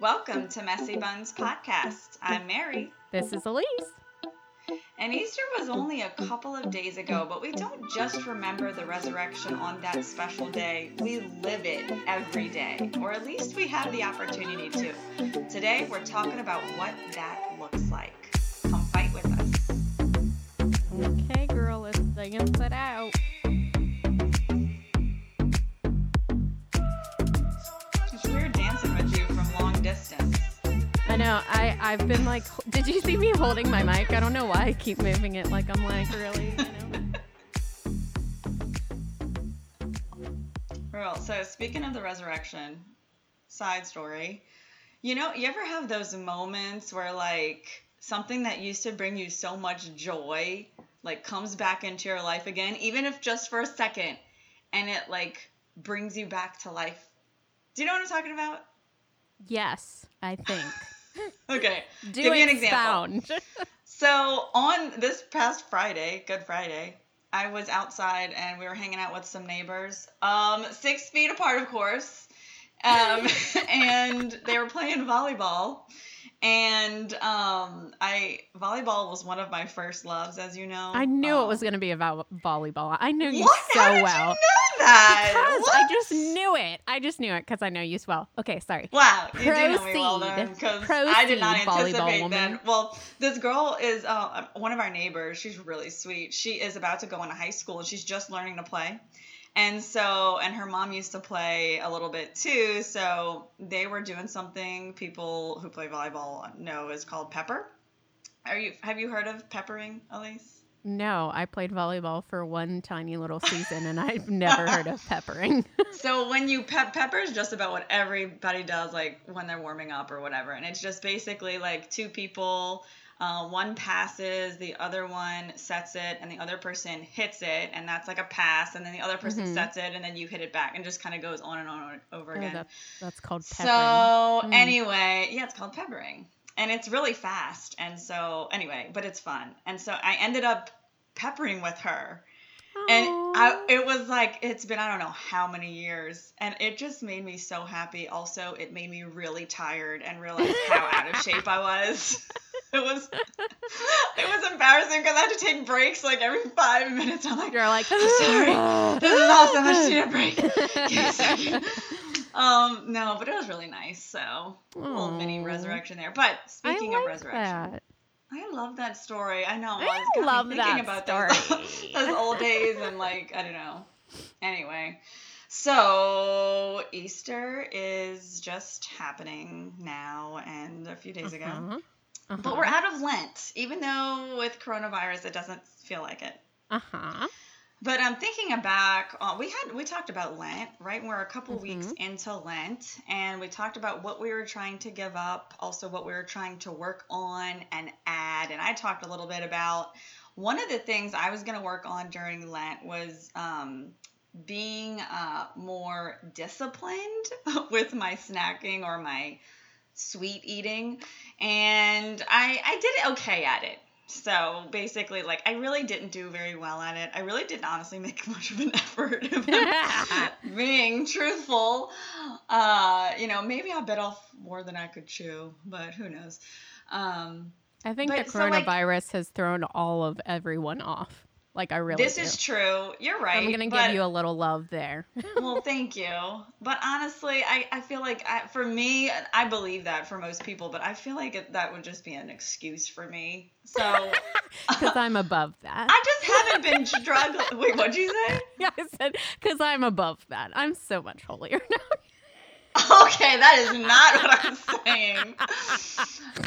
Welcome to Messy Buns Podcast. I'm Mary. This is Elise. And Easter was only a couple of days ago, but we don't just remember the resurrection on that special day. We live it every day, or at least we have the opportunity to. Today, we're talking about what that looks like. Come fight with us. Okay, I've been like. Did you see me holding my mic? I don't know why I keep moving it. Like I'm like really. You know? Well, so speaking of the resurrection, side story, you know, you ever have those moments where like something that used to bring you so much joy like comes back into your life again, even if just for a second, and it like brings you back to life. Do you know what I'm talking about? Yes, I think. Okay, Do give me an example. So on this past Friday, Good Friday, I was outside and we were hanging out with some neighbors, um, six feet apart, of course, um, and they were playing volleyball. And um, I volleyball was one of my first loves, as you know. I knew it Um, was going to be about volleyball. I knew you What? so How did well. you know that? Because I just knew it. I just knew it because I know you so well. Okay, sorry. Wow, you do know me well Proceed. then, because I did not Proceed, volleyball anticipate woman. that. Well, this girl is uh, one of our neighbors. She's really sweet. She is about to go into high school and she's just learning to play. And so, and her mom used to play a little bit too. So they were doing something people who play volleyball know is called pepper. Are you? Have you heard of peppering, Elise? No, I played volleyball for one tiny little season and I've never heard of peppering. So when you pep pepper is just about what everybody does, like when they're warming up or whatever, and it's just basically like two people, uh, one passes, the other one sets it, and the other person hits it, and that's like a pass, and then the other person Mhm. sets it, and then you hit it back, and just kind of goes on and on and over Oh, again. that, that's called peppering. So Mm. anyway, yeah, it's called peppering, and it's really fast, and so anyway, but it's fun, and so I ended up peppering with her. And I, it was like it's been I don't know how many years, and it just made me so happy. Also, it made me really tired and realize how out of shape I was. It was it was embarrassing because I had to take breaks like every five minutes. I'm like, You're like, I'm sorry, this is awesome. I just need a break. Give me a second. Um, no, but it was really nice. So a little mini resurrection there. But speaking I of resurrection, that. I love that story. I know. I it's love thinking that about story. Those, those old days and like I don't know. Anyway, so Easter is just happening now and a few days ago. Uh-huh. But we're out of Lent, even though with coronavirus it doesn't feel like it. Uh-huh. But I'm thinking back. Uh, we had we talked about Lent, right? We're a couple Mhm. weeks into Lent, and we talked about what we were trying to give up, also what we were trying to work on and add. And I talked a little bit about one of the things I was going to work on during Lent was um, being uh, more disciplined with my snacking or my sweet eating, and I I did okay at it. So basically, like, I really didn't do very well at it. I really didn't honestly make much of an effort. Being truthful, uh, you know, maybe I bit off more than I could chew, but who knows? Um, I think But the so, like- coronavirus has thrown all of everyone off. Like I really this do. is true. You're right. I'm gonna but- give you a little love there. well, thank you. But honestly, I, I feel like I, for me, I believe that for most people, but I feel like it, that would just be an excuse for me. So Because I'm above that. I just haven't been struggling. Wait, what'd you say? yeah, I said because I'm above that. I'm so much holier now. Okay, that is not what I'm saying.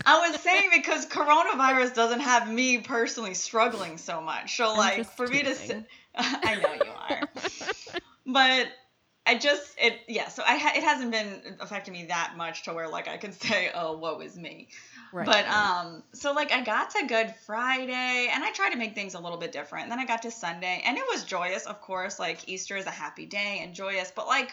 I was saying because coronavirus doesn't have me personally struggling so much. So, I'm like, for me to. I know you are, but I just it yeah. So I ha- it hasn't been affecting me that much to where like I can say, oh, woe is me. Right. But um, so like I got to Good Friday, and I tried to make things a little bit different. then I got to Sunday, and it was joyous, of course. Like Easter is a happy day and joyous, but like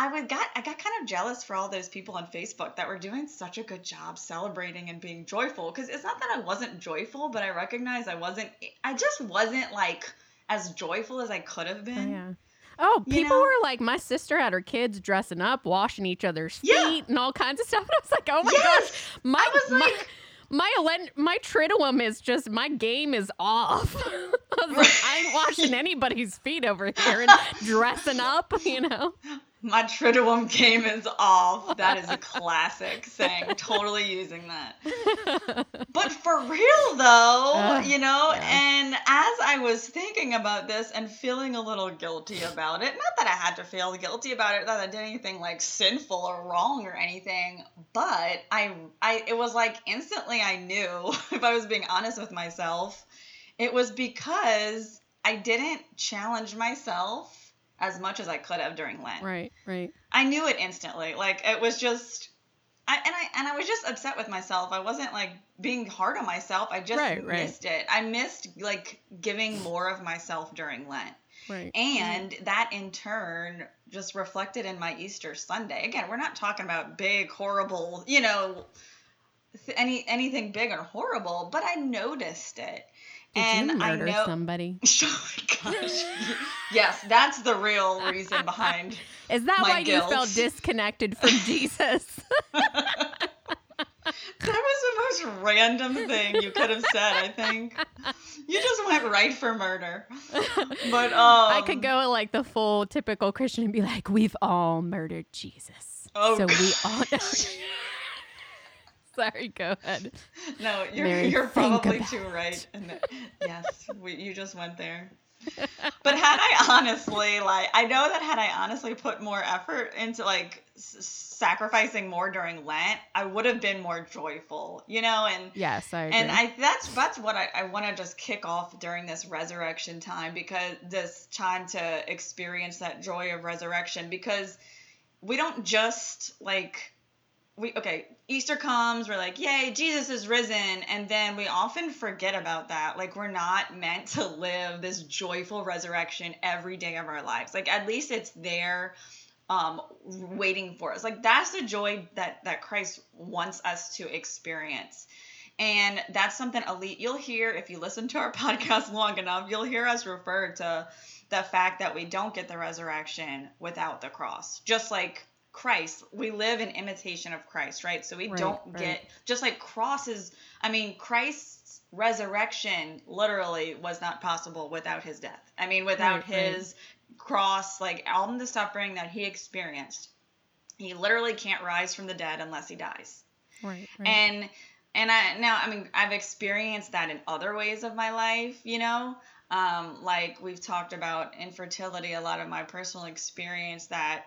I would got I got kind of jealous for all those people on Facebook that were doing such a good job celebrating and being joyful. Because it's not that I wasn't joyful, but I recognize I wasn't. I just wasn't like as joyful as I could have Oh, been. yeah. Oh, You people know? were like, my sister had her kids dressing up, washing each other's feet, Yeah. and all kinds of stuff. And I was like, oh my Yes! gosh, my I was my like- my elen- my triduum is just my game is off. I was like, I ain't washing anybody's feet over here and dressing up, you know. My Triduum game is off. That is a classic saying. Totally using that. But for real though, Ugh, uh, you know, yeah. and as I was thinking about this and feeling a little guilty about it, not that I had to feel guilty about it, that I did anything like sinful or wrong or anything, but I I it was like instantly I knew if I was being honest with myself, it was because I didn't challenge myself as much as I could have during Lent. Right, right. I knew it instantly. Like it was just I and I and I was just upset with myself. I wasn't like being hard on myself. I just Right, right. missed it. I missed like giving more of myself during Lent. Right. And that in turn just reflected in my Easter Sunday. Again, we're not talking about big horrible, you know, any anything big or horrible, but I noticed it. Did and you murder I know somebody? Oh my gosh. yes, that's the real reason behind Is that why guilt. you felt disconnected from Jesus? That was the most random thing you could have said, I think. You just went right for murder. But um I could go like the full typical Christian and be like, "We've all murdered Jesus." Oh, so we all. Sorry, go ahead. No, you're Mary, you're probably too right. And yes, we, you just went there. But had I honestly like I know that had I honestly put more effort into like s- sacrificing more during Lent, I would have been more joyful, you know, and Yes, I agree. And I that's that's what I, I want to just kick off during this resurrection time because this time to experience that joy of resurrection because we don't just like we okay Easter comes we're like yay Jesus is risen. And then we often forget about that. Like we're not meant to live this joyful resurrection every day of our lives. Like at least it's there um waiting for us. Like that's the joy that that Christ wants us to experience. And that's something Elise you'll hear if you listen to our podcast long enough you'll hear us refer to the fact that we don't get the resurrection without the cross. Just like christ we live in imitation of christ right? So we Right, don't right. get just like crosses i mean christ's resurrection literally was not possible without his death. I mean without Right, his cross like all the suffering that he experienced he literally can't rise from the dead unless he dies. Right, right. and and i now i mean i've experienced that in other ways of my life you know? Um like we've talked about infertility a lot of my personal experience that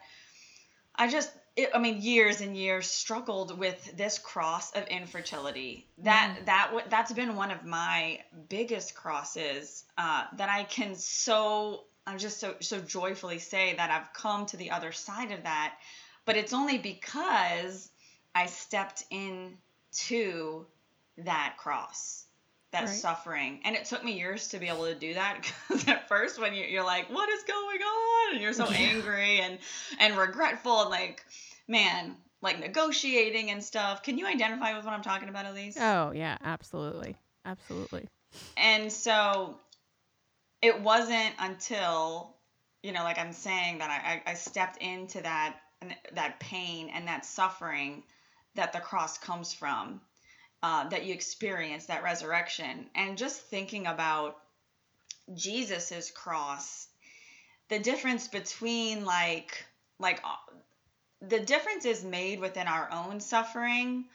i just it, i mean years and years struggled with this cross of infertility. That that w- that's been one of my biggest crosses uh that i can so i'm just so so joyfully say that i've come to the other side of that. But it's only because I stepped into that cross, that Right. suffering. And it took me years to be able to do that because at first, when you, you're like, what is going on? And you're so Yeah. angry and, and regretful and like, man, like negotiating and stuff. Can you identify with what I'm talking about, Elise? oh yeah, absolutely, absolutely. And so it wasn't until, you know, like I'm saying, that I, I, I stepped into that that pain and that suffering that the cross comes from, uh, that you experience that resurrection. And just thinking about Jesus's cross, the difference between like like uh, the difference is made within our own suffering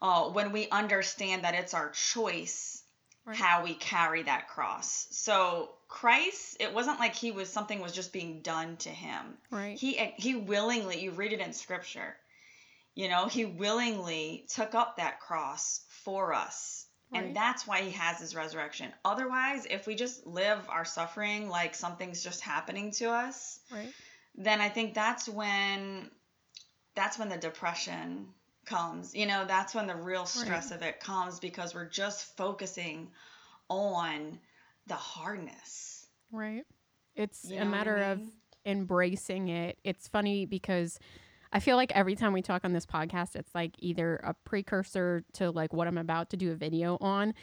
uh, when we understand that it's our choice Right. how we carry that cross. So Christ, it wasn't like he was something was just being done to him. Right. He he willingly, you read it in scripture. You know, he willingly took up that cross for us. Right. And that's why he has his resurrection. Otherwise, if we just live our suffering like something's just happening to us, right. then I think that's when that's when the depression comes. You know, that's when the real stress of it comes because we're just focusing on the hardness. Right. It's You a know what I matter of embracing it. It's funny because I feel like every time we talk on this podcast, it's like either a precursor to like what I'm about to do a video on.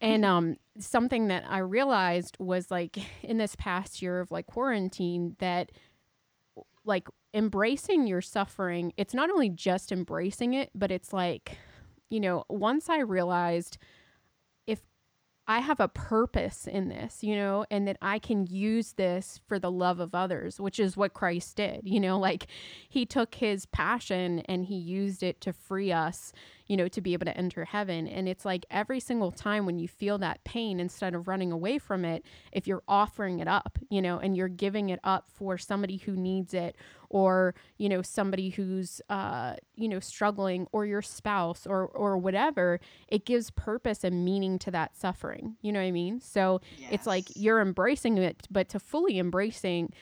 And um, something that I realized was like in this past year of like quarantine that like embracing your suffering, it's not only just embracing it, but it's like, you know, once I realized I have a purpose in this, you know, and that I can use this for the love of others, which is what Christ did. You know, like he took his passion and he used it to free us you know, to be able to enter heaven. And it's like every single time when you feel that pain, instead of running away from it, if you're offering it up, you know, and you're giving it up for somebody who needs it or, you know, somebody who's, uh, you know, struggling or your spouse or, or whatever, it gives purpose and meaning to that suffering. You know what I mean? So yes. it's like you're embracing it, but to fully embracing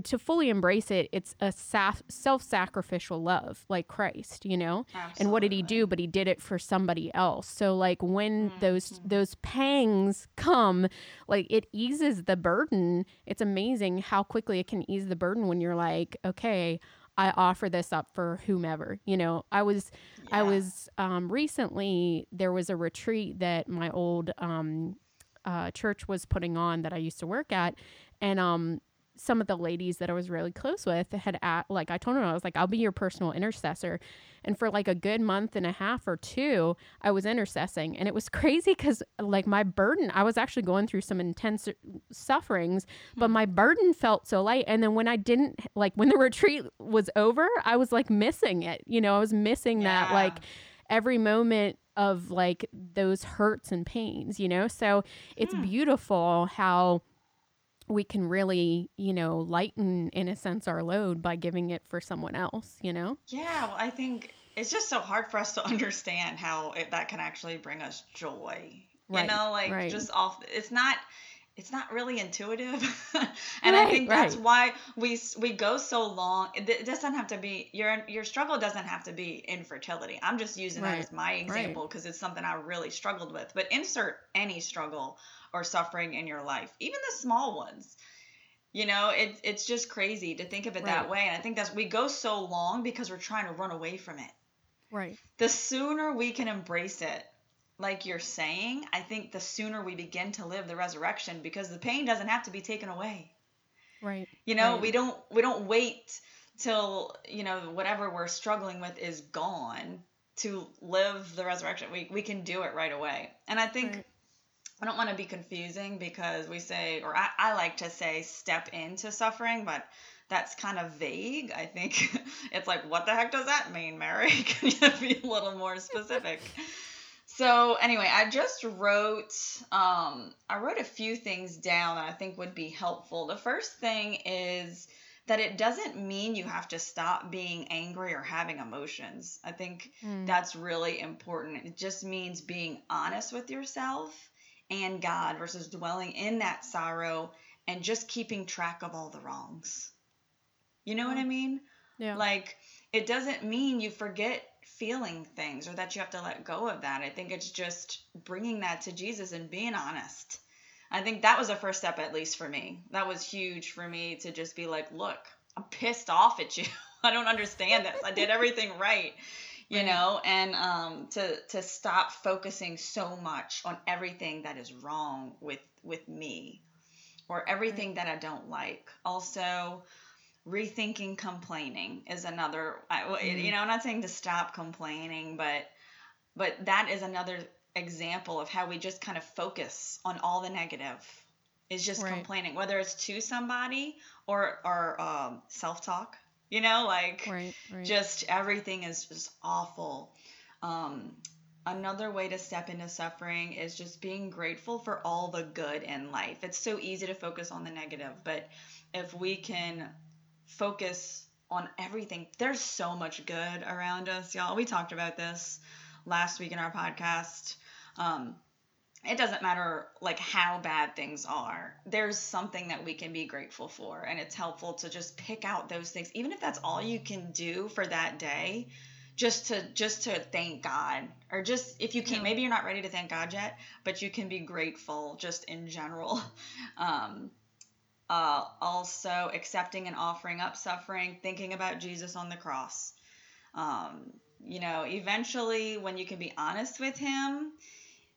to fully embrace it, it's a self sacrificial love like Christ, you know? Absolutely. And what did he do? But he did it for somebody else. So like when mm-hmm. those those pangs come, like it eases the burden. It's amazing how quickly it can ease the burden when you're like, okay, I offer this up for whomever. You know, I was yeah. I was um recently there was a retreat that my old um uh, church was putting on that I used to work at and um some of the ladies that I was really close with had at like I told them I was like I'll be your personal intercessor and for like a good month and a half or two I was intercessing and it was crazy cuz like my burden I was actually going through some intense sufferings but hmm. my burden felt so light and then when I didn't like when the retreat was over I was like missing it you know I was missing yeah. that like every moment of like those hurts and pains you know so it's hmm. beautiful how we can really, you know, lighten in a sense our load by giving it for someone else, you know? Yeah, well, I think it's just so hard for us to understand how it, that can actually bring us joy. Right, you know, like right. just off it's not it's not really intuitive and right, i think that's why we we go so long it, it, doesn't have to be your your struggle doesn't have to be infertility i'm just using that as my example because it's something i really struggled with but insert any struggle or suffering in your life, even the small ones. You know, it, it's just crazy to think of it right. that way. And I think that's we go so long because we're trying to run away from it. Right. The sooner we can embrace it, like you're saying, I think the sooner we begin to live the resurrection because the pain doesn't have to be taken away. Right. You know, right. we don't we don't wait till, you know, whatever we're struggling with is gone to live the resurrection. We we can do it right away. And I think right. I don't want to be confusing because we say, or I, I like to say, step into suffering, but that's kind of vague. I think it's like, what the heck does that mean, Mary? Can you be a little more specific? so anyway, I just wrote, um, I wrote a few things down that I think would be helpful. The first thing is that it doesn't mean you have to stop being angry or having emotions. I think mm. that's really important. It just means being honest with yourself and God versus dwelling in that sorrow and just keeping track of all the wrongs. You know what I mean? Yeah. Like it doesn't mean you forget feeling things or that you have to let go of that. I think it's just bringing that to Jesus and being honest. I think that was a first step, at least for me. That was huge for me to just be like, look, I'm pissed off at you. I don't understand this. I did everything right you know and um to to stop focusing so much on everything that is wrong with with me or everything that I don't like also rethinking complaining is another mm-hmm. you know I'm not saying to stop complaining but but that is another example of how we just kind of focus on all the negative is just right. complaining whether it's to somebody or or um, self-talk you know like right, right. just everything is just awful. Um, another way to step into suffering is just being grateful for all the good in life. It's so easy to focus on the negative but if we can focus on everything there's so much good around us y'all. We talked about this last week in our podcast. Um, it doesn't matter like how bad things are there's something that we can be grateful for and it's helpful to just pick out those things even if that's all you can do for that day just to just to thank god or just if you can't maybe you're not ready to thank god yet but you can be grateful just in general. Um uh, also accepting and offering up suffering thinking about jesus on the cross. Um, you know eventually when you can be honest with him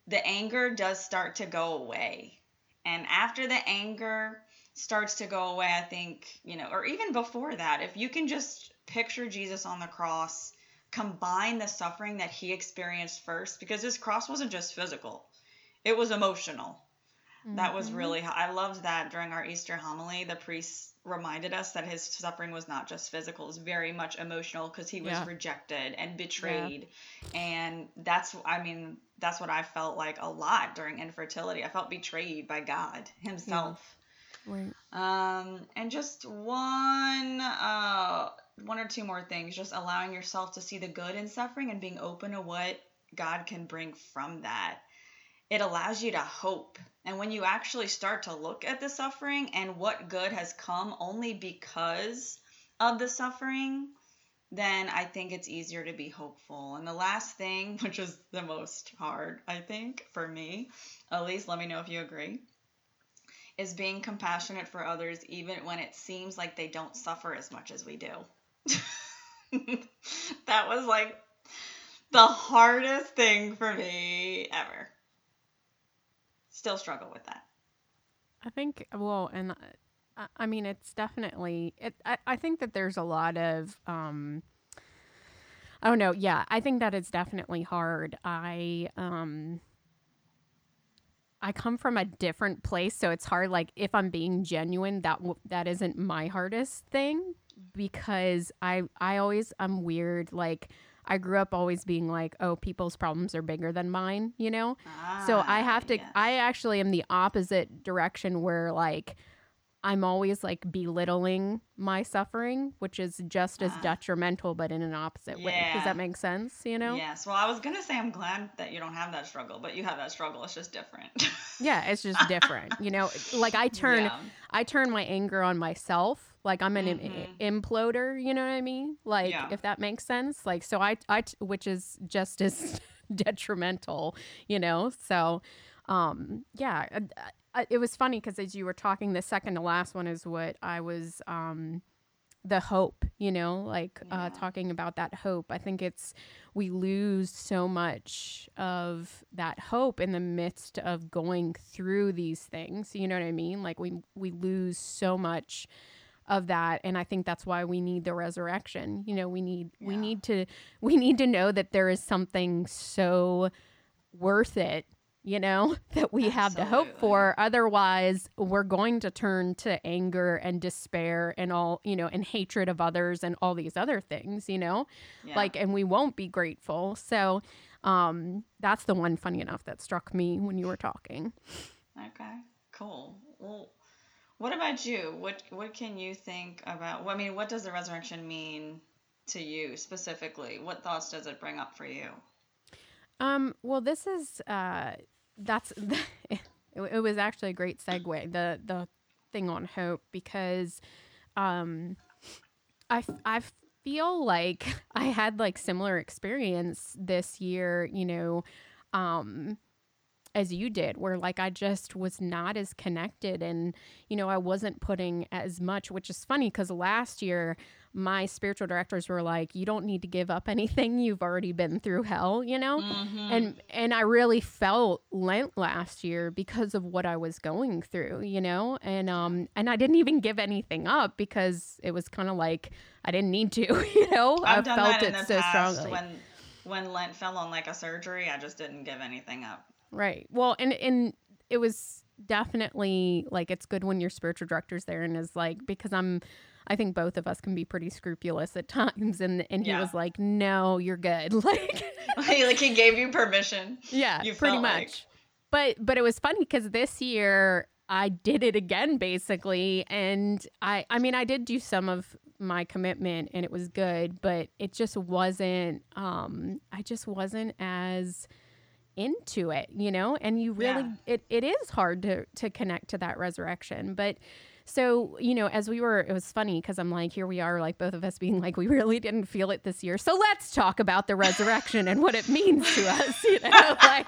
the anger does start to go away. And after the anger starts to go away, I think, you know, or even before that, if you can just picture Jesus on the cross, combine the suffering that he experienced first, because his cross wasn't just physical, it was emotional. Mm-hmm. That was mm-hmm. really, I loved that during our Easter homily. The priest reminded us that his suffering was not just physical, it was very much emotional because he was yeah. rejected and betrayed. Yeah. And that's, I mean, that's what I felt like a lot during infertility. I felt betrayed by God Himself. Yeah. Right. Um, and just one, uh, one or two more things. Just allowing yourself to see the good in suffering and being open to what God can bring from that. It allows you to hope. And when you actually start to look at the suffering and what good has come only because of the suffering, then I think it's easier to be hopeful. And the last thing, which is the most hard, I think, for me, at least let me know if you agree, is being compassionate for others even when it seems like they don't suffer as much as we do. that was like the hardest thing for me ever. Still struggle with that. I think, well, and I mean, it's definitely. It. I, I think that there's a lot of. Um, I don't know. Yeah, I think that it's definitely hard. I um. I come from a different place, so it's hard. Like if I'm being genuine, that w- that isn't my hardest thing because I I always I'm weird. Like I grew up always being like, oh, people's problems are bigger than mine, you know? Ah, so I have to, yes. I actually am the opposite direction where like, I'm always like belittling my suffering, which is just as uh, detrimental, but in an opposite yeah. way. Does that make sense? You know? Yes. Well, I was gonna say I'm glad that you don't have that struggle, but you have that struggle. It's just different. yeah, it's just different. you know, like I turn, yeah. I turn my anger on myself. Like I'm an mm-hmm. Im- imploder. You know what I mean? Like yeah. if that makes sense. Like so, I, I, which is just as detrimental. You know, so um yeah it was funny because as you were talking, the second to last one is what I was, um, the hope, you know, like uh, yeah. uh, talking about that hope. I think it's, we lose so much of that hope in the midst of going through these things. You know what I mean? Like we, we lose so much of that and i think that's why we need the resurrection you know we need yeah. we need to we need to know that there is something so worth it you know, that we Absolutely. have to hope for. Otherwise, we're going to turn to anger and despair and all, you know, and hatred of others and all these other things, you know, yeah. like, and we won't be grateful. So, um, that's the one funny enough that struck me when you were talking. Okay, cool. Well, what about you? What what can you think about? I mean, what does the resurrection mean to you specifically? What thoughts does it bring up for you? Um, well, this is uh, that's it, it was actually a great segue the the thing on hope because um I I feel like I had like similar experience this year, you know, um as you did where like I just was not as connected and you know I wasn't putting as much which is funny cuz last year my spiritual directors were like you don't need to give up anything. You've already been through hell you know? Mm-hmm. and and i really felt lent last year because of what i was going through you know? And um and i didn't even give anything up because it was kind of like i didn't need to you know? I've i felt it so strongly. when when lent fell on like a surgery i just didn't give anything up right well and and it was definitely like it's good when your spiritual director's there and is like because i'm I think both of us can be pretty scrupulous at times. And and he yeah. was like, "No, you're good." Like, like he gave you permission. Yeah, you pretty much. Like. But but it was funny because this year I did it again, basically, and I I mean I did do some of my commitment and it was good, but it just wasn't. Um, I just wasn't as into it, you know. And you really yeah. it it is hard to to connect to that resurrection, but so, you know, as we were, it was funny because I'm like, here we are, like both of us being like, we really didn't feel it this year. So let's talk about the resurrection and what it means to us, you know, like,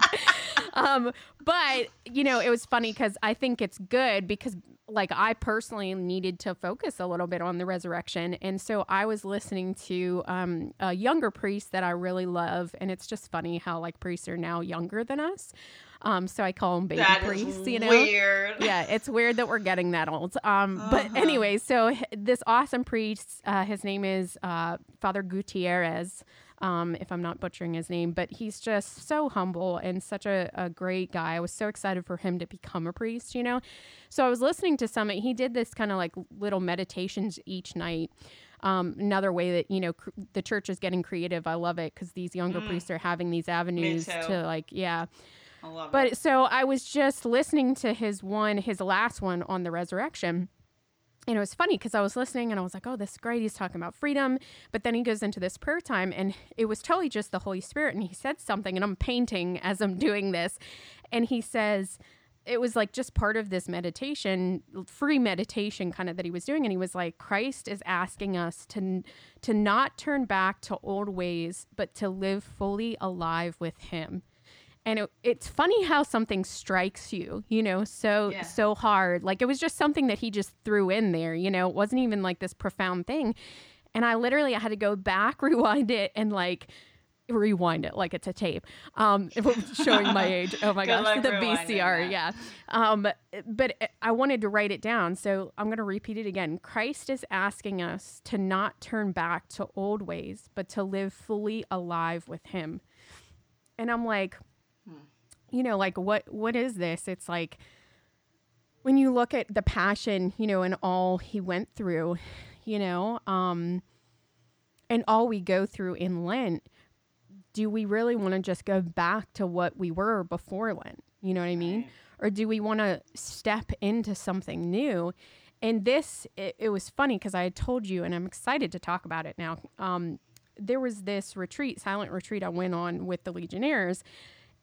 um, but, you know, it was funny because I think it's good because like I personally needed to focus a little bit on the resurrection. And so I was listening to um, a younger priest that I really love. And it's just funny how like priests are now younger than us. Um, so I call them baby That priests, you know? weird. yeah, it's weird that we're getting that old. Um, but Uh-huh. anyway, so h- this awesome priest, uh, his name is uh, Father Gutierrez, um, if I'm not butchering his name, but he's just so humble and such a, a great guy. I was so excited for him to become a priest, you know? So I was listening to some, he did this kind of like little meditations each night. Um, another way that, you know, cr- the church is getting creative. I love it because these younger Mm. priests are having these avenues to like, yeah. I love it. But so I was just listening to his one, his last one on the resurrection. And it was funny because I was listening and I was like, oh, this is great. He's talking about freedom. But then he goes into this prayer time and it was totally just the Holy Spirit. And he said something, and I'm painting as I'm doing this. And he says, it was like just part of this meditation, free meditation kind of that he was doing. And he was like, Christ is asking us to, to not turn back to old ways, but to live fully alive with him and it, it's funny how something strikes you you know so Yeah. so hard. Like it was just something that he just threw in there you know? It wasn't even like this profound thing. And i literally I had to go back rewind it and like rewind it like it's a tape um showing my age. Oh my gosh the vcr yeah. Um but i wanted to write it down so i'm going to repeat it again. Christ is asking us to not turn back to old ways but to live fully alive with him. And i'm like you know like what what is this? It's like when you look at the passion you know and all he went through you know um and all we go through in lent do we really want to just go back to what we were before lent? You know what i mean? Or do we want to step into something new? And this it, it was funny because i had told you and i'm excited to talk about it now um there was this retreat silent retreat i went on with the legionnaires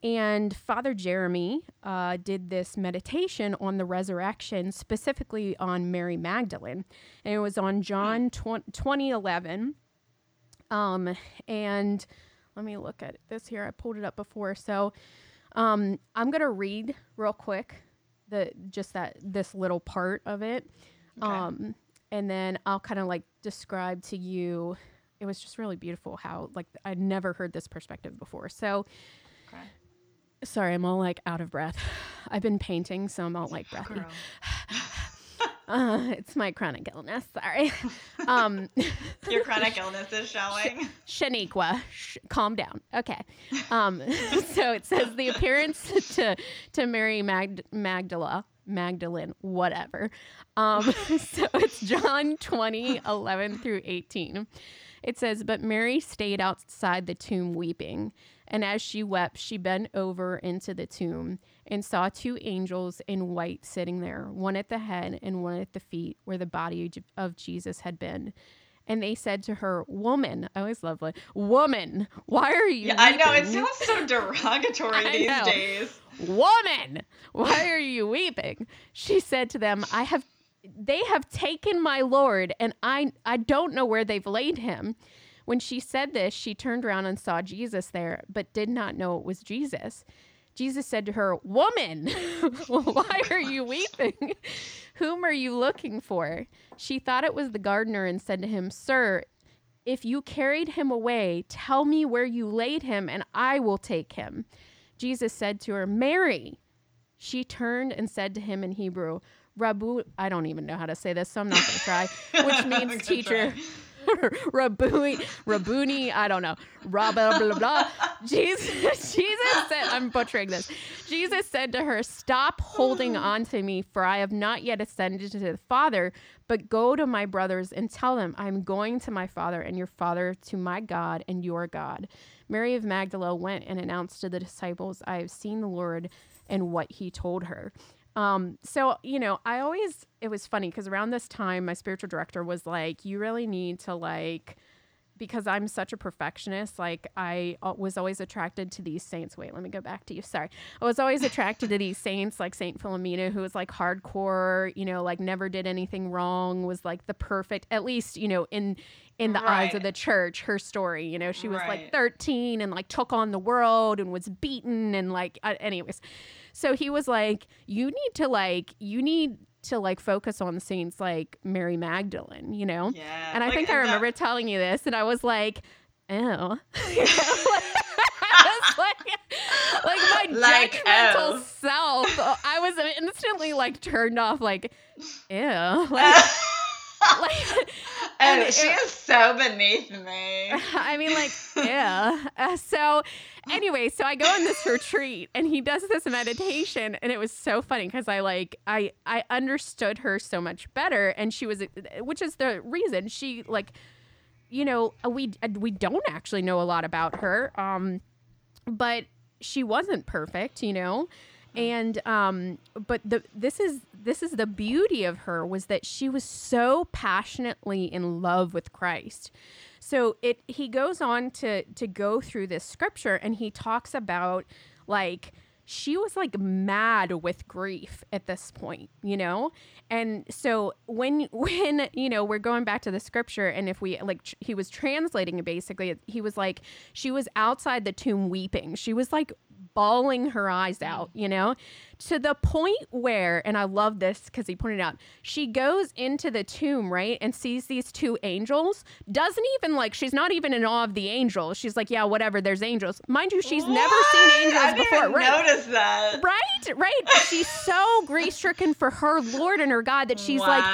and Father Jeremy uh, did this meditation on the resurrection, specifically on Mary Magdalene. And it was on John tw- 2011. Um, and let me look at this here. I pulled it up before. So um, I'm going to read real quick the just that this little part of it. Okay. Um, and then I'll kind of like describe to you. It was just really beautiful how like I'd never heard this perspective before. So Okay. Sorry, I'm all like out of breath. I've been painting, so I'm all like breathy. Uh, it's my chronic illness. Sorry. Um, Your chronic illness is showing. Shaniqua, sh- calm down. Okay. Um, so it says the appearance to to Mary Magd- Magdala, Magdalene, whatever. Um, so it's John 20, 11 through 18. It says, But Mary stayed outside the tomb weeping. And as she wept, she bent over into the tomb and saw two angels in white sitting there, one at the head and one at the feet, where the body of Jesus had been. And they said to her, Woman, I always love like, Woman, why are you? Yeah, I know. It sounds so derogatory these know. days. Woman, why are you weeping? She said to them, I have they have taken my lord and I I don't know where they've laid him. When she said this, she turned around and saw Jesus there, but did not know it was Jesus. Jesus said to her, Woman, why are you weeping? Whom are you looking for? She thought it was the gardener and said to him, Sir, if you carried him away, tell me where you laid him, and I will take him. Jesus said to her, Mary. She turned and said to him in Hebrew, Rabu, I don't even know how to say this, so I'm not going to try, which means teacher. try. Rabui, Rabuni, I don't know. Blah, blah, blah. Jesus, Jesus said, I'm butchering this. Jesus said to her, Stop holding on to me, for I have not yet ascended to the Father, but go to my brothers and tell them, I'm going to my Father and your Father, to my God and your God. Mary of Magdala went and announced to the disciples, I have seen the Lord and what he told her. Um, so, you know, I always, it was funny because around this time, my spiritual director was like, you really need to like, because I'm such a perfectionist, like I uh, was always attracted to these saints. Wait, let me go back to you. Sorry. I was always attracted to these saints like Saint Philomena, who was like hardcore, you know, like never did anything wrong, was like the perfect, at least, you know, in in the eyes of the church, her story, you know, she was like 13 and like took on the world and was beaten and like uh, anyways. So he was like, you need to like, you need to like focus on saints like Mary Magdalene, you know? Yeah. And I like, think I that- remember telling you this, and I was like, "Ew." Know, like, like, my Like, judgmental oh. self. I was instantly like turned off, like, "Ew." Like, like and oh, she it- is so beneath me. I mean, like, yeah. Uh, so, anyway, so I go on this retreat, and he does this meditation, and it was so funny because I like I I understood her so much better, and she was, which is the reason she like, you know, we we don't actually know a lot about her, um, but she wasn't perfect, you know. And um but the this is this is the beauty of her was that she was so passionately in love with Christ. So it he goes on to to go through this scripture and he talks about like she was like mad with grief at this point, you know? And so when when you know, we're going back to the scripture and if we like he was translating it basically, he was like she was outside the tomb weeping. She was like bawling her eyes out, you know? To the point where, and I love this because he pointed out, she goes into the tomb, right? And sees these two angels. Doesn't even like, she's not even in awe of the angels. She's like, yeah, whatever, there's angels. Mind you, she's never seen What? angels I before, right? Notice that. Right, right. But she's so grief stricken for her Lord and her God that she's like,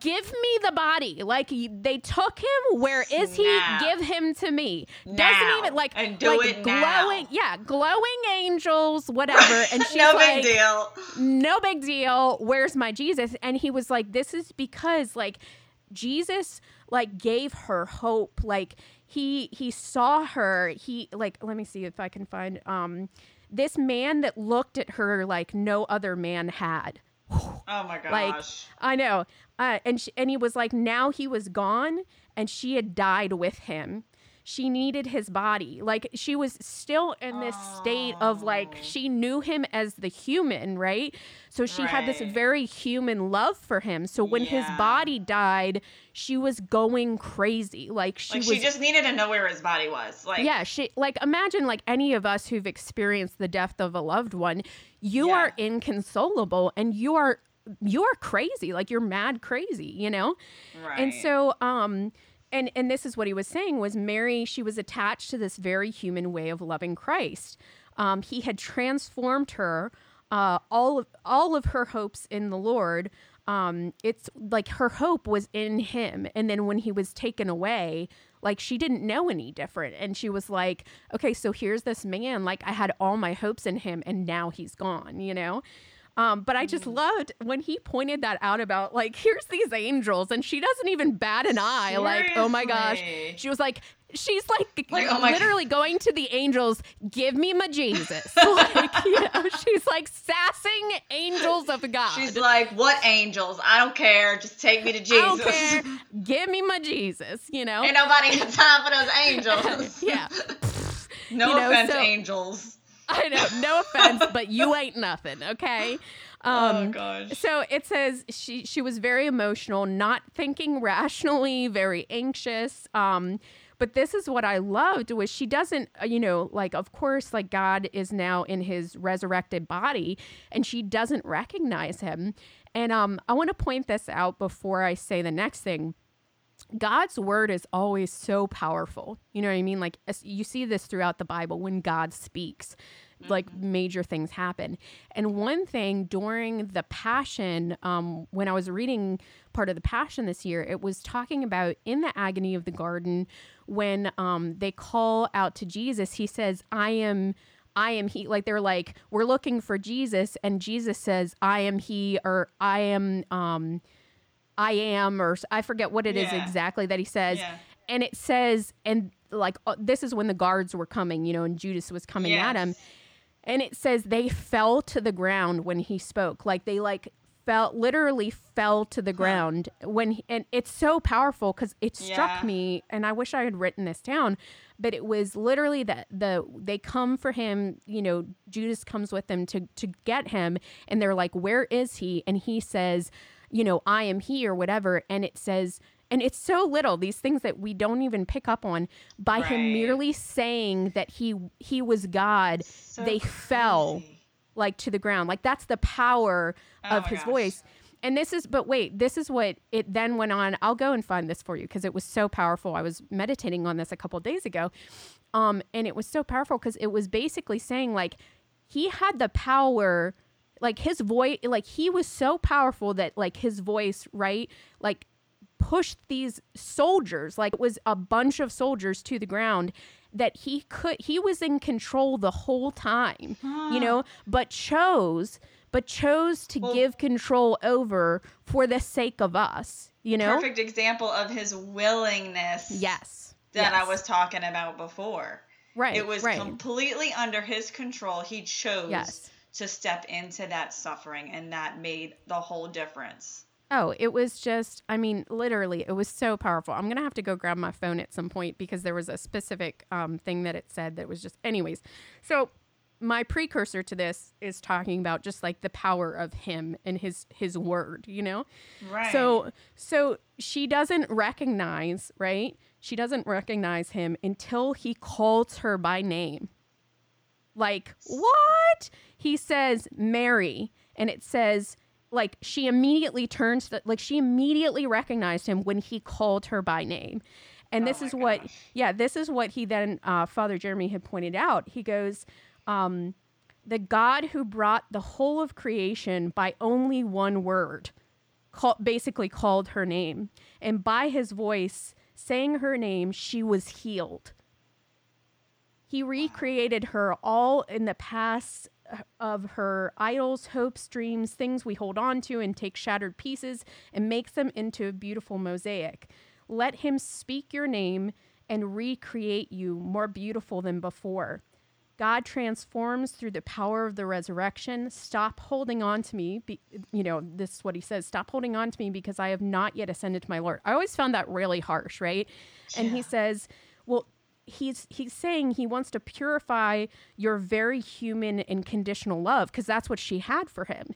give me the body. Like they took him. Where is he? Snap. Give him to me. Doesn't Now. even like And do like it now. glowing. Yeah, glowing angels, whatever. And she's no like, big deal. no big deal. Where's my Jesus? And he was like, this is because like Jesus like gave her hope. Like he he saw her. He like let me see if I can find um this man that looked at her like no other man had. Oh my gosh. Like, I know. Uh, and she, and he was like, now he was gone, and she had died with him. She needed his body. Like she was still in this state of like she knew him as the human, right? So she had this very human love for him. So when his body died, she was going crazy. Like she like was she just needed to know where his body was. Like yeah, she like imagine like any of us who've experienced the death of a loved one, you Yeah. are inconsolable and you are you are crazy, like you're mad crazy, you know? Right. And so um and and this is what he was saying was Mary, she was attached to this very human way of loving Christ. Um he had transformed her uh all of all of her hopes in the Lord. Um it's like her hope was in him. And then when he was taken away like she didn't know any different. And she was like okay so here's this man. Like i had all my hopes in him and now he's gone you know um, but I just loved when he pointed that out about like, here's these angels, and she doesn't even bat an eye. Like, oh my gosh. She was like, she's like, Like, oh literally going to the angels, give me my Jesus. like, you know, she's like sassing angels of God. She's like, what angels? I don't care. Just take me to Jesus. I don't care. Give me my Jesus, you know? Ain't nobody got time for those angels. yeah. no You know, offense, so- angels. I know. No offense, but you ain't nothing, okay? oh Um, gosh. So it says she she was very emotional, not thinking rationally, very anxious. Um, but this is what I loved was she doesn't, uh, you know, like of course, like God is now in His resurrected body, and she doesn't recognize Him. And um, I want to point this out before I say the next thing. God's word is always so powerful. You know what I mean? Like as- you see this throughout the Bible when God speaks, like major things happen. And one thing during the Passion, um, when I was reading part of the Passion this year, it was talking about in the agony of the garden when um, they call out to Jesus. He says, "I am." I am he like they're like we're looking for Jesus and Jesus says I am he or I am um I am, or I forget what it is Yeah. exactly that he says. Yeah. And it says, and like, uh, this is when the guards were coming, you know, and Judas was coming at him. And it says they fell to the ground when he spoke. Like, they like fell, literally fell to the ground when, he, and it's so powerful because it struck Yeah. me, and I wish I had written this down. But it was literally that the they come for him, you know, Judas comes with them to to get him, and they're like, "Where is he?" And he says, you know, I am he or whatever. And it says, and it's so little, these things that we don't even pick up on by him merely saying that he he was God, So they fell like to the ground. Like that's the power Oh of his gosh. voice. and this is but wait this is what it then went on i'll go and find this for you because it was so powerful i was meditating on this a couple days ago um and it was so powerful because it was basically saying like he had the power like his voice like he was so powerful that like his voice right like pushed these soldiers like it was a bunch of soldiers to the ground that he could he was in control the whole time you know but chose but chose to Well- give control over for the sake of us you know Perfect example of his willingness. yes That I was talking about before. right It was right completely under his control. He chose Yes. To step into that suffering, and that made the whole difference. Oh, it was just, I mean, literally, it was so powerful. I'm going to have to go grab my phone at some point because there was a specific um, thing that it said that was just, anyways. So, my precursor to this is talking about just like the power of him and his his word, you know? Right. So so she doesn't recognize, right? She doesn't recognize him until he calls her by name. Like, what? He says Mary and it says like she immediately turns to, like she immediately recognized him when he called her by name. And Oh this my is what gosh. yeah, this is what he then uh, Father Jeremy had pointed out. He goes um the God who brought the whole of creation by only one word call, basically called her name. And by his voice saying her name, she was healed. He recreated her all in the past uh, of her idols, hopes, dreams, things we hold on to and take shattered pieces and makes them into a beautiful mosaic. Let him speak your name and recreate you more beautiful than before. God transforms through the power of the resurrection. Stop holding on to me. Be, you know, this is what he says stop holding on to me because I have not yet ascended to my Lord. I always found that really harsh, right? And he says, well, he's he's saying he wants to purify your very human and conditional love because that's what she had for him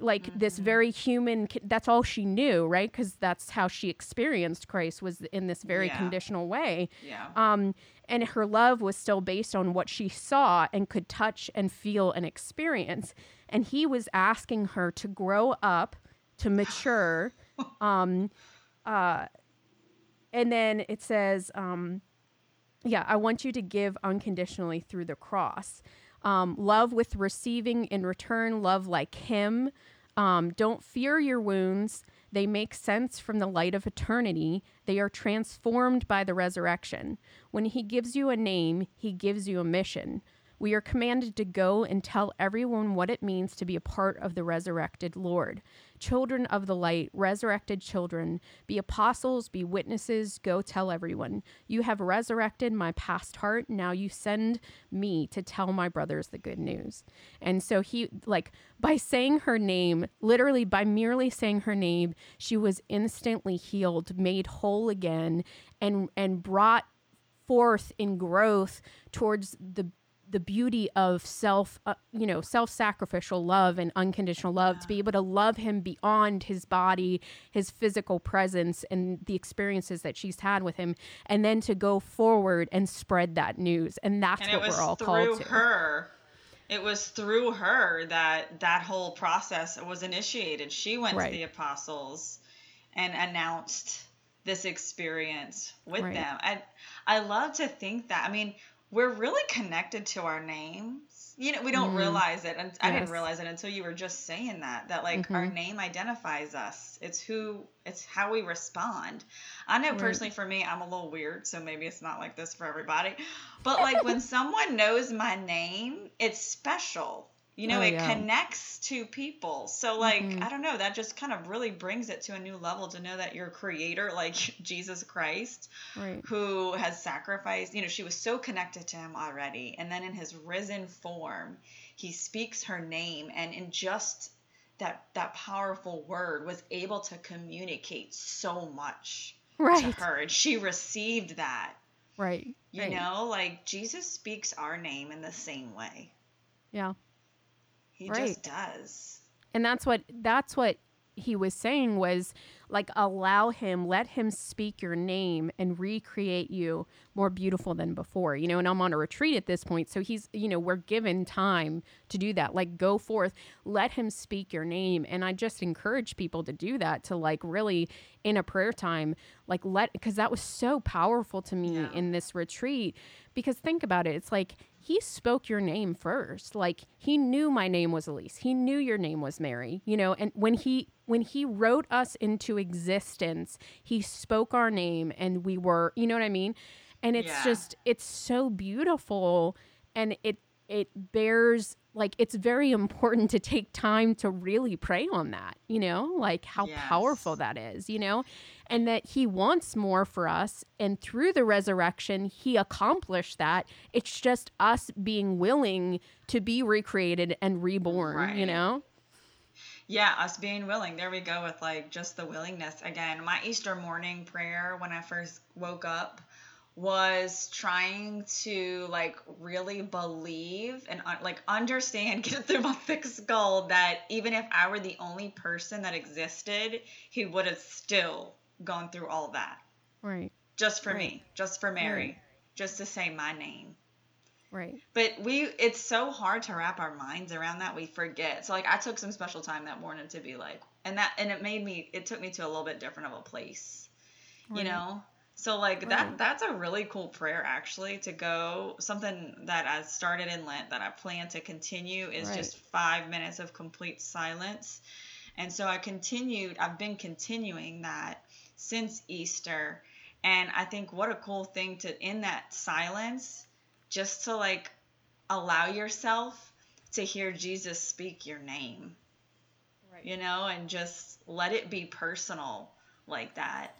like this very human that's all she knew right because that's how she experienced christ was in this very Yeah. conditional way yeah. um, and her love was still based on what she saw and could touch and feel and experience. And he was asking her to grow up, to mature. um, uh, and then it says, um, yeah, I want you to give unconditionally through the cross. Um, love with receiving in return, love like him. Um, don't fear your wounds. They make sense from the light of eternity. They are transformed by the resurrection. When he gives you a name, he gives you a mission. We are commanded to go and tell everyone what it means to be a part of the resurrected Lord. Children of the light, resurrected children, be apostles, be witnesses, go tell everyone. You have resurrected my past heart. Now you send me to tell my brothers the good news. And so he, like, by saying her name, literally by merely saying her name, she was instantly healed, made whole again, and, and brought forth in growth towards the the beauty of self uh, you know self-sacrificial love and unconditional love to be able to love him beyond his body his physical presence and the experiences that she's had with him and then to go forward and spread that news. And that's and what we're all called to. her. It was through her that that whole process was initiated. She went Right. to the apostles and announced this experience with Right. them. I i love to think that i mean we're really connected to our names you know we don't Mhm. realize it and i didn't realize it until you were just saying that that like our Mhm. name identifies us it's who it's how we respond i know Right. personally for me i'm a little weird so maybe it's not like this for everybody but like when someone knows my name it's special you know Oh, it yeah. connects to people so like Mhm. i don't know that just kind of really brings it to a new level to know that your creator like jesus christ right who has sacrificed, you know, she was so connected to him already. And then in his risen form, he speaks her name and in just that that powerful word was able to communicate so much right. to her. And she received that. right You right. know, like Jesus speaks our name in the same way. yeah He Right. just does. and that's what that's what he was saying was like allow him let him speak your name and recreate you more beautiful than before you know and i'm on a retreat at this point so he's you know we're given time to do that like go forth let him speak your name and i just encourage people to do that to like really in a prayer time like let because that was so powerful to me Yeah. in this retreat because think about it it's like he spoke your name first. Like he knew my name was elise. He knew your name was mary you know? And when he when he wrote us into existence he spoke our name and we were you know what i mean? And it's Yeah. just it's so beautiful. And it it bears like it's very important to take time to really pray on that you know like how powerful that is you know and that he wants more for us. And through the resurrection he accomplished that. It's just us being willing to be recreated and reborn you know? Yeah, us being willing. There we go with like just the willingness. Again, my Easter morning prayer when I first woke up was trying to like really believe and uh, like understand, get through my thick skull that even if I were the only person that existed, he would have still gone through all that right just for Right. me, just for Mary, Right. just to say my name. right But we, it's so hard to wrap our minds around that we forget. So like I took some special time that morning to be like, and that, and it made me, it took me to a little bit different of a place, you know? So like that, that's a really cool prayer actually to go, something that I started in Lent that I plan to continue is Right. just five minutes of complete silence. And so I continued, I've been continuing that since Easter. And I think what a cool thing to, in that silence, just to like allow yourself to hear Jesus speak your name, right you know, and just let it be personal like that.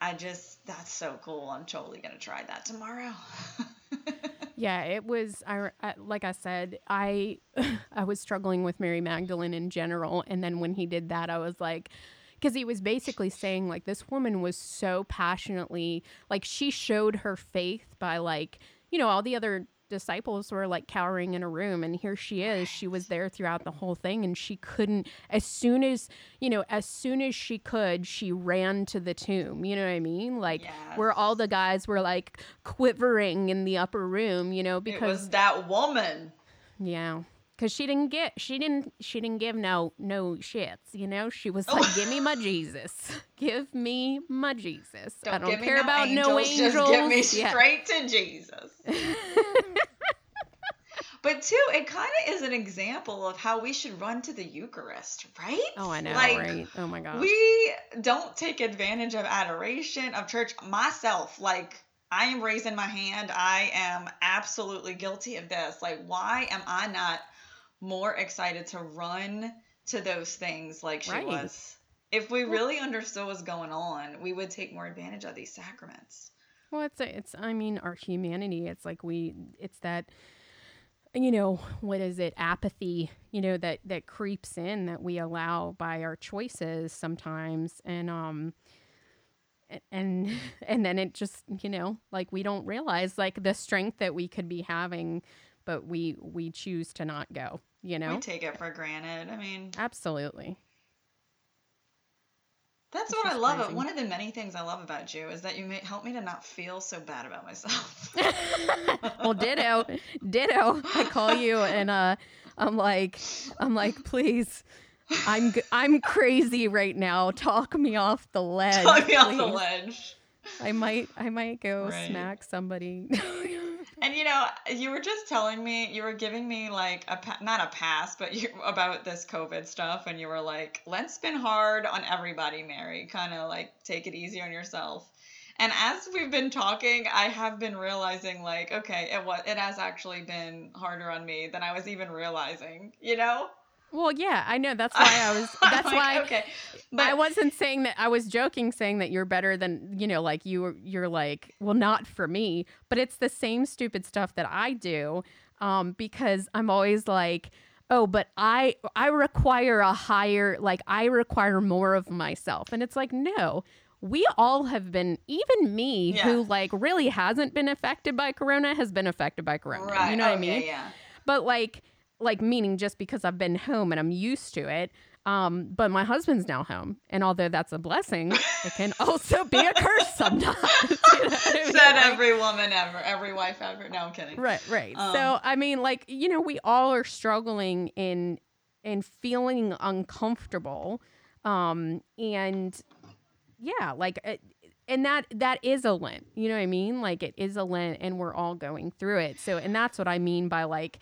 I just, that's so cool. I'm totally to try that tomorrow. Yeah, it was. I like I said, I I was struggling with Mary Magdalene in general, and then when he did that, I was like, because he was basically saying like this woman was so passionately like she showed her faith by like you know all the other disciples were like cowering in a room and here she is. She was there throughout the whole thing and she couldn't as soon as you know as soon as she could she ran to the tomb. You know what i mean? Like where all the guys were like quivering in the upper room you know it because was that woman. yeah because she didn't get she didn't she didn't give no no shits you know she was Oh. like give me my oh. jesus give me my jesus i don't care no about no angels Just give me Yeah. straight to Jesus. But too, it kind of is an example of how we should run to the Eucharist, right? oh i know Like, right oh my god We don't take advantage of adoration of church. Myself, like I am raising my hand. I am absolutely guilty of this. Like, why am I not more excited to run to those things like she Right. was? If we really understood what's going on, we would take more advantage of these sacraments. Well, it's it's I mean our humanity. It's like we it's that you know what is it apathy you know that that creeps in that we allow by our choices sometimes and um a- and and then it just you know like we don't realize like the strength that we could be having but we we choose to not go you know We take it for granted. I mean, absolutely that's It's what I love. crazy. One of the many things I love about you is that you may help me to not feel so bad about myself. well ditto ditto i call you and uh i'm like i'm like please i'm I'm crazy right now talk me off the ledge Talk me off the ledge. i might i might go Right. smack somebody And you know, you were just telling me, you were giving me like a not a pass, but you about this COVID stuff, and you were like, "Lent's been hard on everybody, Mary. Kind of like take it easy on yourself." And as we've been talking, I have been realizing like, okay, it was it has actually been harder on me than I was even realizing. You know? Well yeah i know that's why i was that's Like, why Okay, but I wasn't saying that I was joking saying that you're better than you know like you, you're like well not for me but it's the same stupid stuff that I do um because I'm always like oh but I I require a higher like I require more of myself and it's like no we all have been even me Yeah. who like really hasn't been affected by corona has been affected by corona right. you know what I mean Yeah. but like like meaning just because I've been home and I'm used to it Um, but my husband's now home, and although that's a blessing, it can also be a curse sometimes. you know I mean? Said every woman ever, every wife ever. No, I'm kidding. Right, right. Um, so I mean, like you know, we all are struggling in in feeling uncomfortable, um, and yeah, like. It, and that that is a lent you know what i mean like it is a lent and we're all going through it so and that's what i mean by like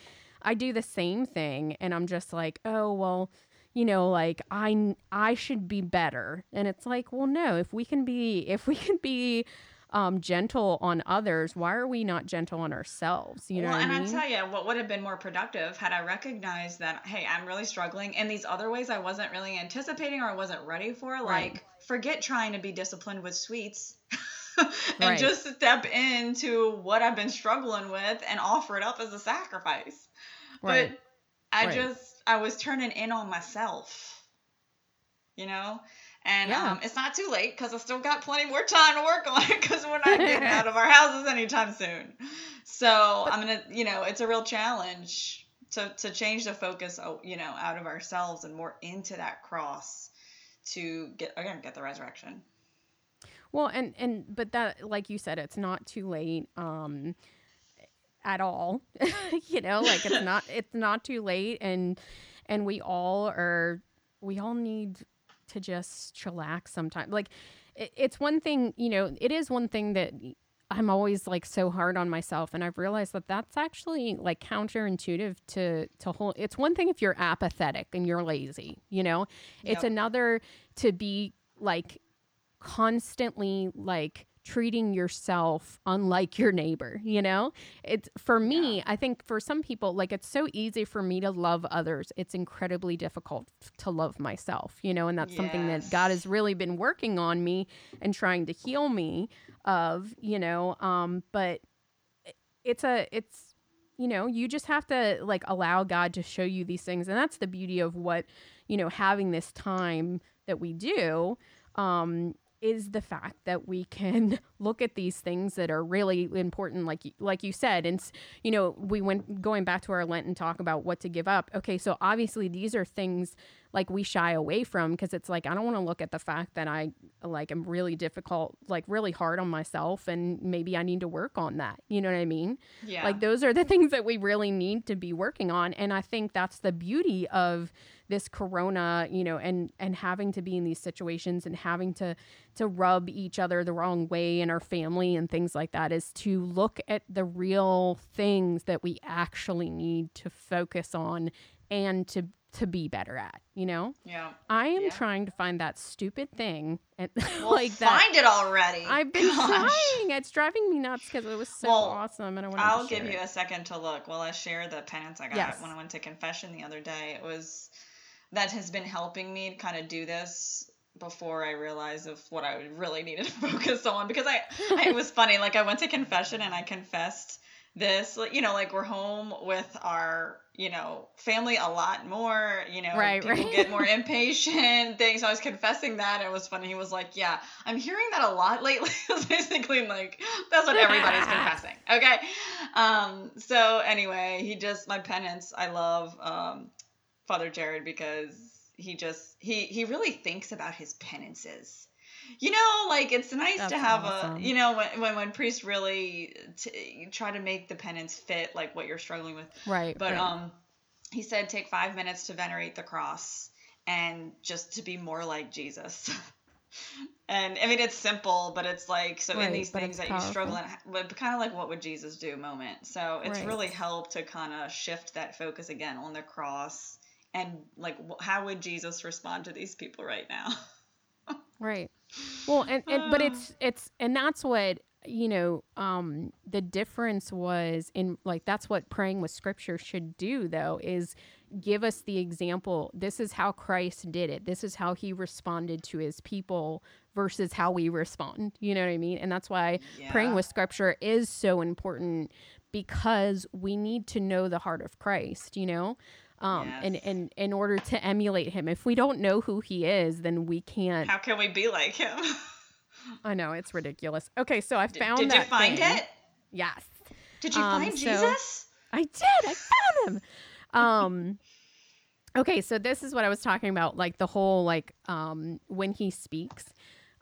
i do the same thing and i'm just like oh well you know like i i should be better and it's like well no if we can be if we can be um, gentle on others why are we not gentle on ourselves you know well, and I mean? i tell you what would have been more productive had i recognized that hey i'm really struggling in these other ways i wasn't really anticipating or i wasn't ready for like right. forget trying to be disciplined with sweets and right. just step into what i've been struggling with and offer it up as a sacrifice right. but i right. just I was turning in on myself, you know? And yeah. um, it's not too late because I still got plenty more time to work on it because we're not getting out of our houses anytime soon. So I'm going to, you know, it's a real challenge to, to change the focus, oh, you know, out of ourselves and more into that cross to get, again, get the resurrection. Well, and, and, but that, like you said, it's not too late. Um, at all. you know, like it's not it's not too late and and we all are we all need to just chillax sometimes. Like it, it's one thing, you know, it is one thing that I'm always like so hard on myself and I've realized that that's actually like counterintuitive to to whole it's one thing if you're apathetic and you're lazy, you know? Yep. It's another to be like constantly like treating yourself unlike your neighbor, you know? It's for me, yeah. I think for some people like it's so easy for me to love others. It's incredibly difficult to love myself, you know, and that's yes. something that God has really been working on me and trying to heal me of, you know, um but it's a it's you know, you just have to like allow God to show you these things and that's the beauty of what, you know, having this time that we do um is the fact that we can look at these things that are really important like like you said and you know we went going back to our lent and talk about what to give up. Okay so obviously these are things like we shy away from because it's like I don't want to look at the fact that I like am really difficult like really hard on myself and maybe I need to work on that you know what I mean? Yeah. Like those are the things that we really need to be working on and I think that's the beauty of this corona you know and and having to be in these situations and having to to rub each other the wrong way in our family and things like that is to look at the real things that we actually need to focus on and to to be better at, you know? Yeah. I am yeah. trying to find that stupid thing and well, like that. Find it already. I've been Gosh. trying. It's driving me nuts because it was so well, awesome and I wanted I'll give you it. a second to look while I share the penance I got yes. when I went to confession the other day. It was that has been helping me kind of do this before I realized of what I really needed to focus on because I, I it was funny like I went to confession and I confessed this you know like we're home with our you know family a lot more you know right, people right. get more impatient things. I was confessing that it was funny. He was like yeah i'm hearing that a lot lately. It's basically like that's what everybody's confessing. Okay. Um so anyway he just my penance i love um father jared because he just he he really thinks about his penances you know like it's nice That's to have awesome. a you know when, when when priests really t- try to make the penance fit like what you're struggling with right but right. um he said take five minutes to venerate the cross and just to be more like jesus and i mean it's simple but it's like so right, in these things that powerful. you struggle in but kind of like what would jesus do moment so it's right. really helped to kind of shift that focus again on the cross and like how would jesus respond to these people right now right well and, and but it's it's and that's what you know um the difference was in like that's what praying with scripture should do though is give us the example this is how christ did it. This is how he responded to his people versus how we respond. You know what i mean? And that's why yeah. praying with scripture is so important because we need to know the heart of christ you know um, yes. and, and in order to emulate him. If we don't know who he is, then we can't. How can we be like him? I know it's ridiculous. Okay, so I found. Did, did you find thing. it? Yes. Did you um, find so Jesus? I did. I found him. Um. Okay, so this is what I was talking about, like the whole like um when he speaks.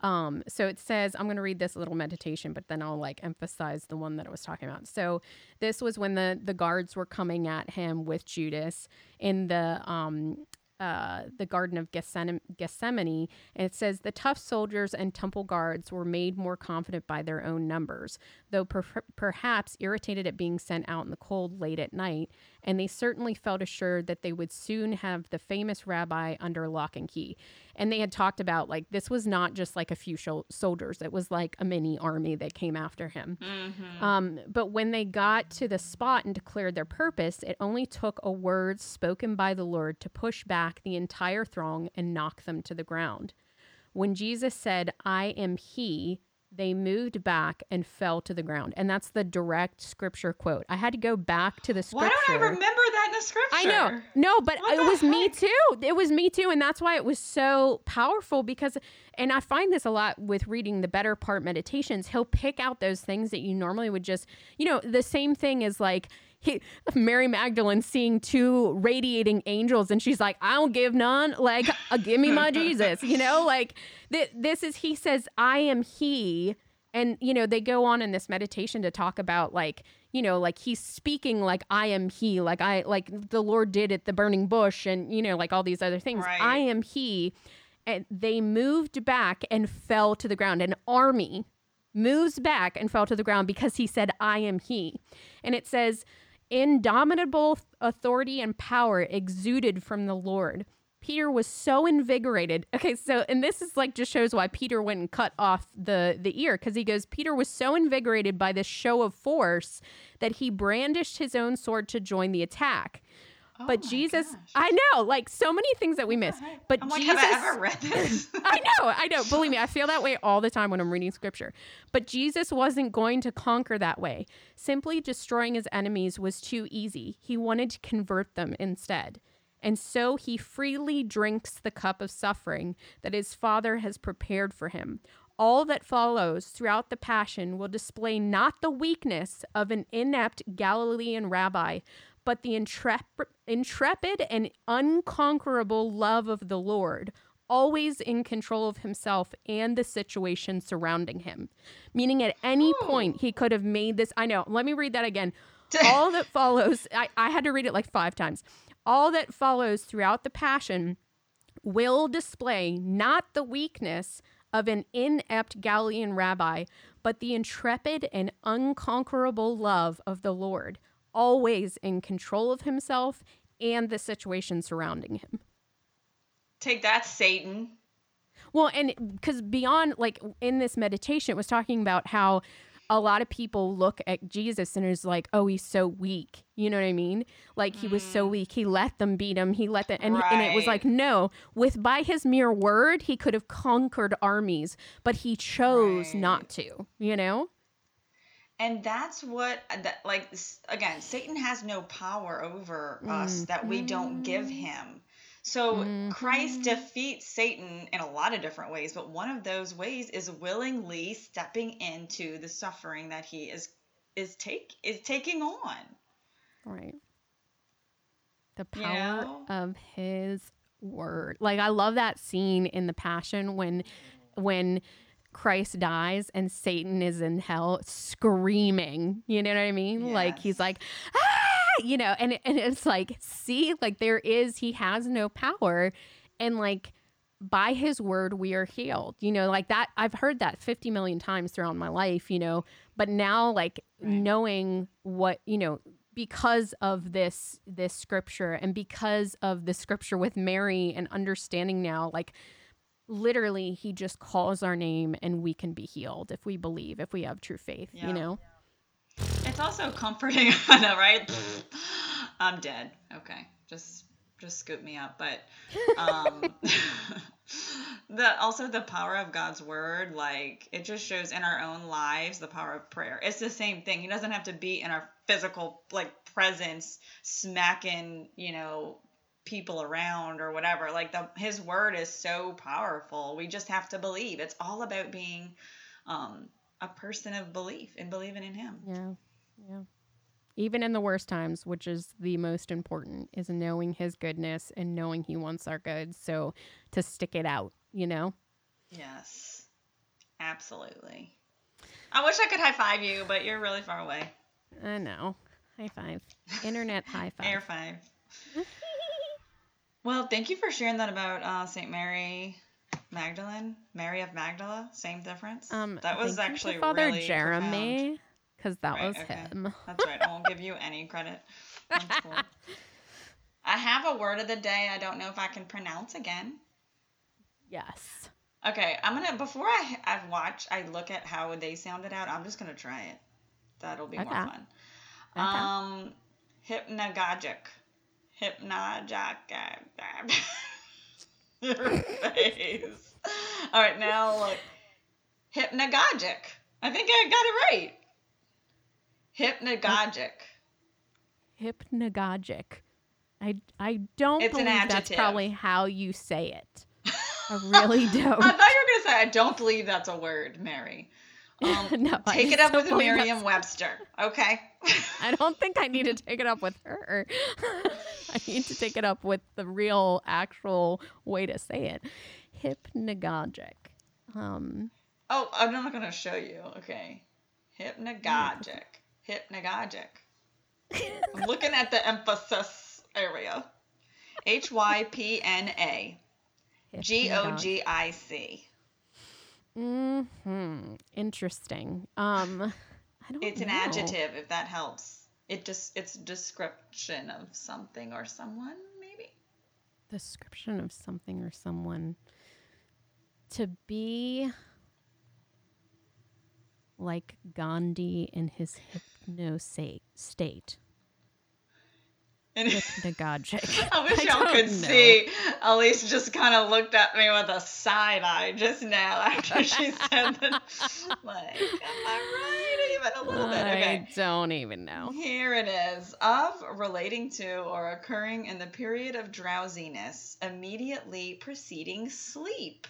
Um, so it says, I'm going to read this little meditation, but then I'll like emphasize the one that I was talking about. So this was when the the guards were coming at him with Judas in the um uh, the Garden of Gethsemane, Gethsemane, and it says the tough soldiers and temple guards were made more confident by their own numbers, though per- perhaps irritated at being sent out in the cold late at night, and they certainly felt assured that they would soon have the famous rabbi under lock and key. And they had talked about like this was not just like a few sh- soldiers; it was like a mini army that came after him. Mm-hmm. Um, but when they got to the spot and declared their purpose, it only took a word spoken by the Lord to push back the entire throng and knock them to the ground. When Jesus said, "I am He," they moved back and fell to the ground. And that's the direct scripture quote. I had to go back to the scripture. Why don't I remember that in the scripture? I know. No, but what it was heck? me too. It was me too. And that's why it was so powerful because, and I find this a lot with reading the better part meditations, he'll pick out those things that you normally would just, you know, the same thing is like, he, Mary Magdalene seeing two radiating angels, and she's like, "I don't give none. Like, uh, give me my Jesus." You know, like th- this is. He says, "I am He." And you know they go on in this meditation to talk about like you know like he's speaking like I am he like I like the Lord did at the burning bush and you know like all these other things right. I am he and they moved back and fell to the ground an army moves back and fell to the ground because he said I am he and it says Indomitable authority and power exuded from the Lord. Peter was so invigorated. Okay, so and this is like just shows why Peter went and cut off the the ear because he goes Peter was so invigorated by this show of force that he brandished his own sword to join the attack. Oh but Jesus, gosh. I know, like so many things that we miss. But I'm Jesus, like, have I ever read this? I know, I know. Believe me, I feel that way all the time when I'm reading scripture. But Jesus wasn't going to conquer that way. Simply destroying his enemies was too easy. He wanted to convert them instead. And so he freely drinks the cup of suffering that his Father has prepared for him. All that follows throughout the Passion will display not the weakness of an inept Galilean rabbi, but the intrep- intrepid and unconquerable love of the Lord, always in control of himself and the situation surrounding him. Meaning, at any Ooh. point, he could have made this. I know, let me read that again. All that follows, I, I had to read it like five times. All that follows throughout the Passion will display not the weakness of an inept Galilean rabbi, but the intrepid and unconquerable love of the Lord, always in control of himself and the situation surrounding him. Take that, Satan. Well, and because beyond, like in this meditation, it was talking about how a lot of people look at Jesus and is like, oh, he's so weak. You know what I mean? Like he was so mm. weak. He let them beat him. He let them, and, right. and it was like, no, with by his mere word, he could have conquered armies, but he chose right. not to, you know? And that's what that like again satan has no power over mm. us that we don't give mm-hmm. him so mm-hmm. christ defeats satan in a lot of different ways but one of those ways is willingly stepping into the suffering that he is is take is taking on right the power you know? of his word like i love that scene in the passion when when Christ dies and Satan is in hell screaming. You know what I mean? Yes. Like he's like, ah! you know, and and it's like, see, like there is he has no power and like by his word we are healed. You know, like that I've heard that 50 million times throughout my life, you know, but now like right. knowing what, you know, because of this this scripture and because of the scripture with Mary and understanding now like literally he just calls our name and we can be healed if we believe if we have true faith yeah. you know it's also comforting i know right? I'm dead. Okay. Just just scoop me up. But um the also the power of god's word like it just shows in our own lives the power of prayer. It's the same thing. He doesn't have to be in our physical like presence smacking you know people around or whatever like the his word is so powerful we just have to believe it's all about being um a person of belief and believing in him yeah yeah even in the worst times, which is the most important, is knowing his goodness and knowing he wants our good. So to stick it out, you know? Yes. Absolutely. I wish I could high five you, but you're really far away. I know. High five. Internet high five. Air five. Well, thank you for sharing that about uh, St. Mary Magdalene, Mary of Magdala. Same difference. Um, that was actually Father really Jeremy, because that Right, was okay. him. That's right. I won't give you any credit. Cool. I have a word of the day. I don't know if I can pronounce again. Yes. Okay, I'm gonna before I I watch, I look at how they sounded out. I'm just gonna try it. That'll be more fun. Okay. Um, hypnagogic, hypnagogic. Your face. All right, now look. Hypnagogic. I think I got it right. Hypnagogic. Hypnagogic. I I don't It's an believe that's probably how you say it. I really don't. I thought you were gonna say I don't believe that's a word, Mary. Um, No, take it up with Merriam-Webster, okay? I don't think I need to take it up with her. I need to take it up with the real, actual way to say it. Hypnagogic. Um, Oh, I'm not gonna show you. Okay, hypnagogic, hypnagogic. I'm looking at the emphasis area. H Y P N A G O G I C. Hmm. Interesting. Um, I don't. It's an know. adjective, if that helps. It just it's a description of something or someone, maybe. Description of something or someone. To be like Gandhi in his hypnostate state. And Hypnagogic. I wish I y'all could know. see. Elise just kind of looked at me with a side eye just now after she said that. Like, am I right? A little bit. Okay. I don't even know. Here it is. Of relating to or occurring in the period of drowsiness immediately preceding sleep.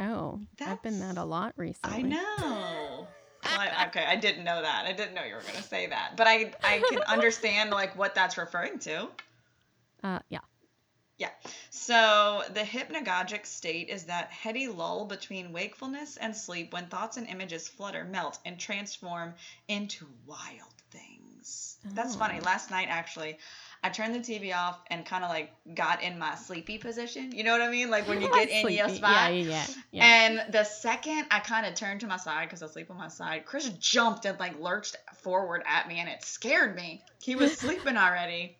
Oh, I've been that a lot recently. I know. Well, okay, I didn't know that. I didn't know you were going to say that. But I I can understand like what that's referring to. Uh, yeah. Yeah. So the hypnagogic state is that heady lull between wakefulness and sleep when thoughts and images flutter, melt, and transform into wild things. That's funny. Oh. Last night, actually, I turned the TV off and kind of like got in my sleepy position. You know what I mean? Like when you get in your spot. Yeah, yeah. yeah. And the second I kind of turned to my side because I sleep on my side, Chris jumped and like lurched forward at me, and it scared me. He was sleeping already.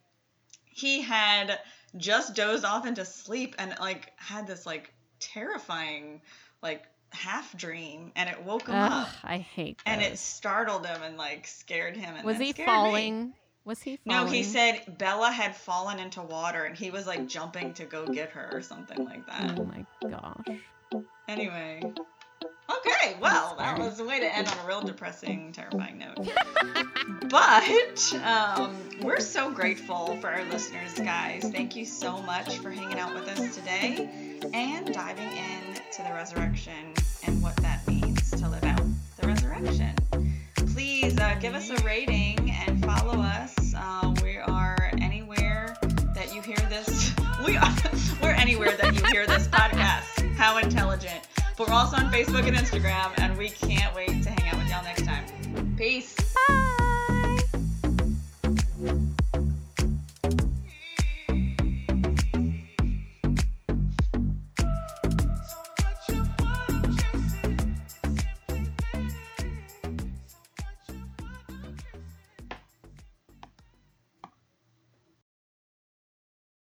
He had just dozed off into sleep and like had this like terrifying like half dream, and it woke him Ugh, up, I hate and it startled him and like scared him. And Was he scared me. falling? Was he falling? No, he said Bella had fallen into water and he was like jumping to go get her or something like that. Oh my gosh. Anyway. Okay, well, that was a way to end on a real depressing, terrifying note. But um, we're so grateful for our listeners, guys. Thank you so much for hanging out with us today and diving into the resurrection and what that means to live out the resurrection. Please uh, give us a rating and follow us. Uh, we are anywhere that you hear this. We are we're anywhere that you hear this podcast. How intelligent! But we're also on Facebook and Instagram, and we can't wait to hang out with y'all next time. Peace. Bye.